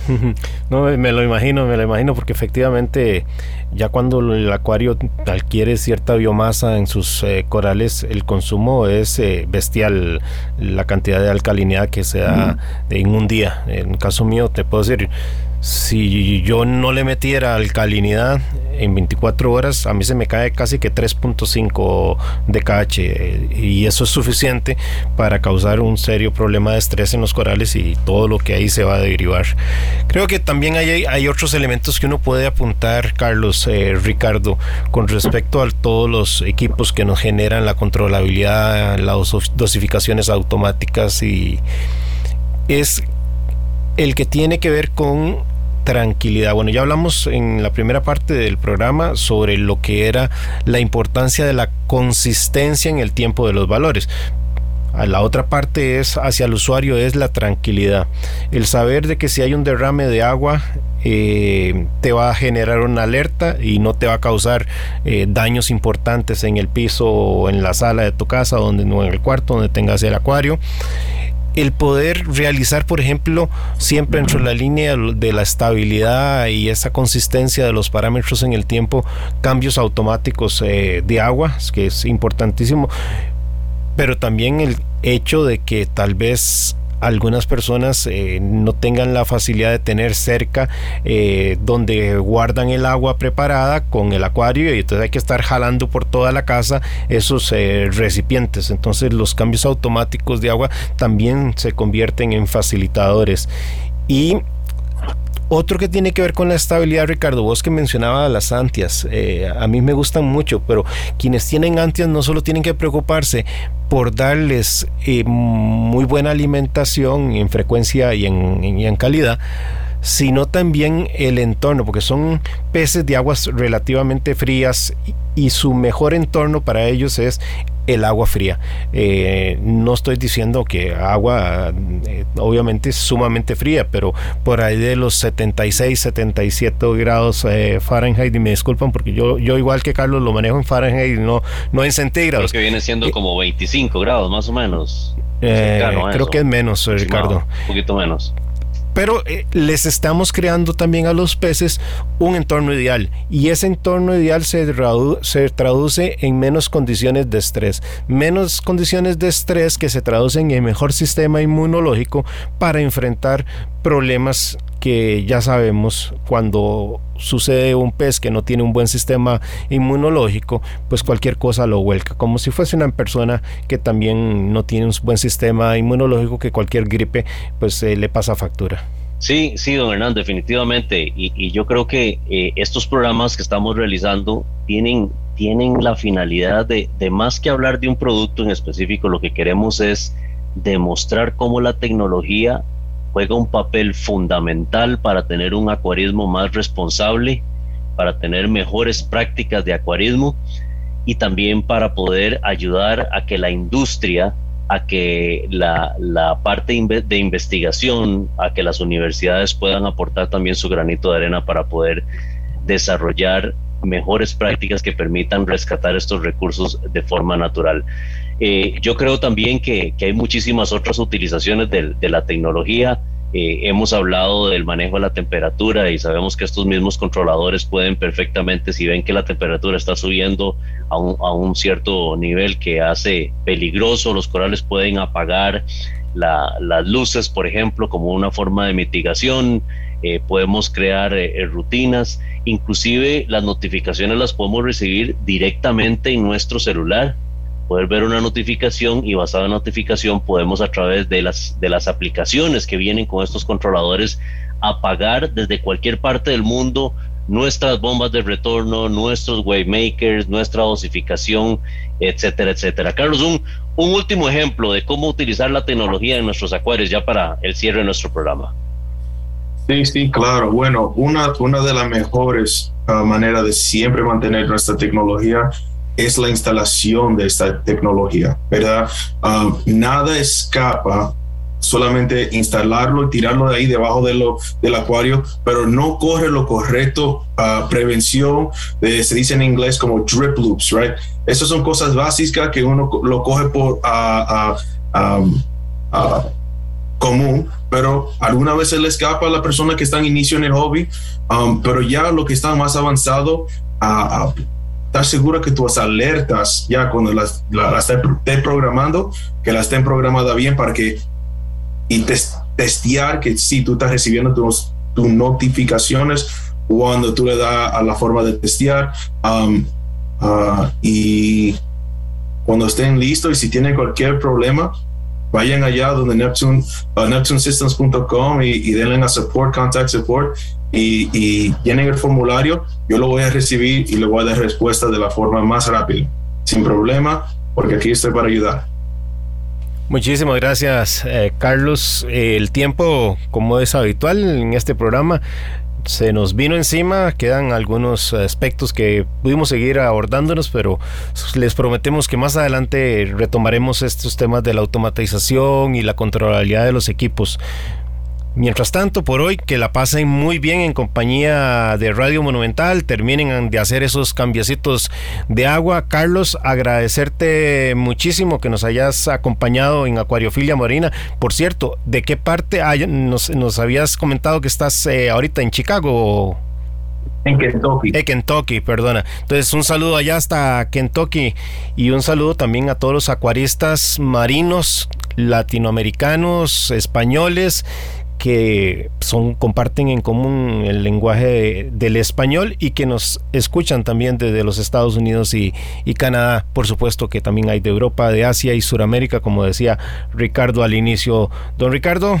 *laughs* No, me lo imagino, me lo imagino, porque efectivamente ya cuando el acuario adquiere cierta biomasa en sus eh, corales, el consumo es eh, bestial, la cantidad de alcalinidad que se da en un día. En el caso mío, te puedo decir, si yo no le metiera alcalinidad en 24 horas, a mí se me cae casi que 3.5 de KH y eso es suficiente para causar un serio problema de estrés en los corales y todo lo que ahí se va a derivar. Creo que también hay, hay otros elementos que uno puede apuntar, Carlos, eh, Ricardo, con respecto a todos los equipos que nos generan la controlabilidad, las dosificaciones automáticas y es el que tiene que ver con tranquilidad. Bueno, ya hablamos en la primera parte del programa sobre lo que era la importancia de la consistencia en el tiempo de los valores. la otra parte es hacia el usuario es la tranquilidad. El saber de que si hay un derrame de agua eh, te va a generar una alerta y no te va a causar eh, daños importantes en el piso o en la sala de tu casa donde, o en el cuarto donde tengas el acuario el poder realizar, por ejemplo, siempre dentro de la línea de la estabilidad y esa consistencia de los parámetros en el tiempo, cambios automáticos eh, de agua, que es importantísimo, pero también el hecho de que tal vez algunas personas eh, no tengan la facilidad de tener cerca eh, donde guardan el agua preparada con el acuario y entonces hay que estar jalando por toda la casa esos eh, recipientes. Entonces los cambios automáticos de agua también se convierten en facilitadores. Y otro que tiene que ver con la estabilidad, Ricardo, vos que mencionaba las antias, eh, a mí me gustan mucho, pero quienes tienen antias no solo tienen que preocuparse por darles eh, muy buena alimentación en frecuencia y en, y en calidad, sino también el entorno, porque son peces de aguas relativamente frías y su mejor entorno para ellos es el agua fría. Eh, no estoy diciendo que agua eh, obviamente es sumamente fría, pero por ahí de los 76, 77 grados eh, Fahrenheit, y me disculpan porque yo, yo igual que Carlos lo manejo en Fahrenheit, no, no en centígrados. Creo que viene siendo como 25 grados más o menos. creo que es menos, Ricardo. un poquito menos pero eh, les estamos creando también a los peces un entorno ideal. Y ese entorno ideal se, se, traduce en menos condiciones de estrés, menos condiciones de estrés que se traducen en mejor sistema inmunológico para enfrentar problemas que ya sabemos cuando sucede un pez que no tiene un buen sistema inmunológico, pues cualquier cosa lo vuelca, como si fuese una persona que también no tiene un buen sistema inmunológico, que cualquier gripe pues eh, le pasa factura. Sí, sí, don Hernán, definitivamente. Y, yo creo que eh, estos programas que estamos realizando tienen, tienen la finalidad de, de más que hablar de un producto en específico, lo que queremos es demostrar cómo la tecnología juega un papel fundamental para tener un acuarismo más responsable, para tener mejores prácticas de acuarismo y también para poder ayudar a que la industria, a que la, parte de investigación, a que las universidades puedan aportar también su granito de arena para poder desarrollar mejores prácticas que permitan rescatar estos recursos de forma natural. Eh, yo creo también que, hay muchísimas otras utilizaciones de, la tecnología. Eh, hemos hablado del manejo de la temperatura y sabemos que estos mismos controladores pueden perfectamente, si ven que la temperatura está subiendo a un, cierto nivel que hace peligroso, los corales pueden apagar las luces, por ejemplo, como una forma de mitigación. Eh, podemos crear rutinas, inclusive las notificaciones las podemos recibir directamente en nuestro celular poder ver una notificación y basada en notificación podemos a través de las, de las aplicaciones que vienen con estos controladores apagar desde cualquier parte del mundo nuestras bombas de retorno, nuestros wavemakers, nuestra dosificación, etcétera, etcétera. Carlos, un, un último ejemplo de cómo utilizar la tecnología en nuestros acuarios ya para el cierre de nuestro programa. Sí, sí, claro. Bueno, una, una de las mejores ah, maneras de siempre mantener nuestra tecnología es la instalación de esta tecnología, ¿verdad? Ah, nada escapa solamente instalarlo y tirarlo de ahí debajo de lo, del acuario, pero no corre lo correcto, uh, prevención, de, se dice en inglés como drip loops, right? Esas son cosas básicas que uno lo coge por uh, común, pero alguna vez se le escapa a la persona que está en inicio en el hobby, um, pero ya lo que está más avanzado, a estar segura que tus alertas, ya cuando las, las estén programando, que las estén programadas bien para que y testear que si tú estás recibiendo tus, tus notificaciones cuando tú le das a la forma de testear um, uh, y cuando estén listos y si tienen cualquier problema vayan allá donde Neptune, uh, neptunesystems.com y, y denle a support, contact support y, y, llenen el formulario, yo lo voy a recibir y le voy a dar respuesta de la forma más rápida, sin problema, porque aquí estoy para ayudar. Muchísimas gracias, eh, Carlos. el tiempo, como es habitual en este programa, se nos vino encima, quedan algunos aspectos que pudimos seguir abordándonos, pero les prometemos que más adelante retomaremos estos temas de la automatización y la controlabilidad de los equipos. Mientras tanto, por hoy, que la pasen muy bien en compañía de Radio Monumental, terminen de hacer esos cambiecitos de agua. Carlos, agradecerte muchísimo que nos hayas acompañado en Acuariofilia Marina. Por cierto, ¿de qué parte nos, nos, habías comentado que estás eh, ahorita en Chicago? En Kentucky. En Kentucky, perdona. Entonces, un saludo allá hasta Kentucky y un saludo también a todos los acuaristas marinos latinoamericanos, españoles que son, comparten en común el lenguaje del español y que nos escuchan también desde los Estados Unidos y, y, Canadá. Por supuesto que también hay de Europa, de Asia y Suramérica, como decía Ricardo al inicio. Don Ricardo,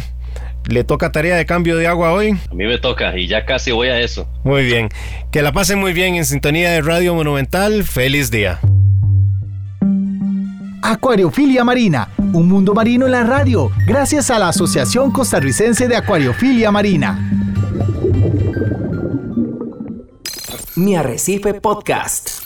¿le toca tarea de cambio de agua hoy? A mí me toca y ya casi voy a eso. Muy bien. Que la pasen muy bien en sintonía de Radio Monumental. Feliz día. Acuariofilia Marina, un mundo marino en la radio, gracias a la Asociación Costarricense de Acuariofilia Marina. Mi Arrecife Podcast.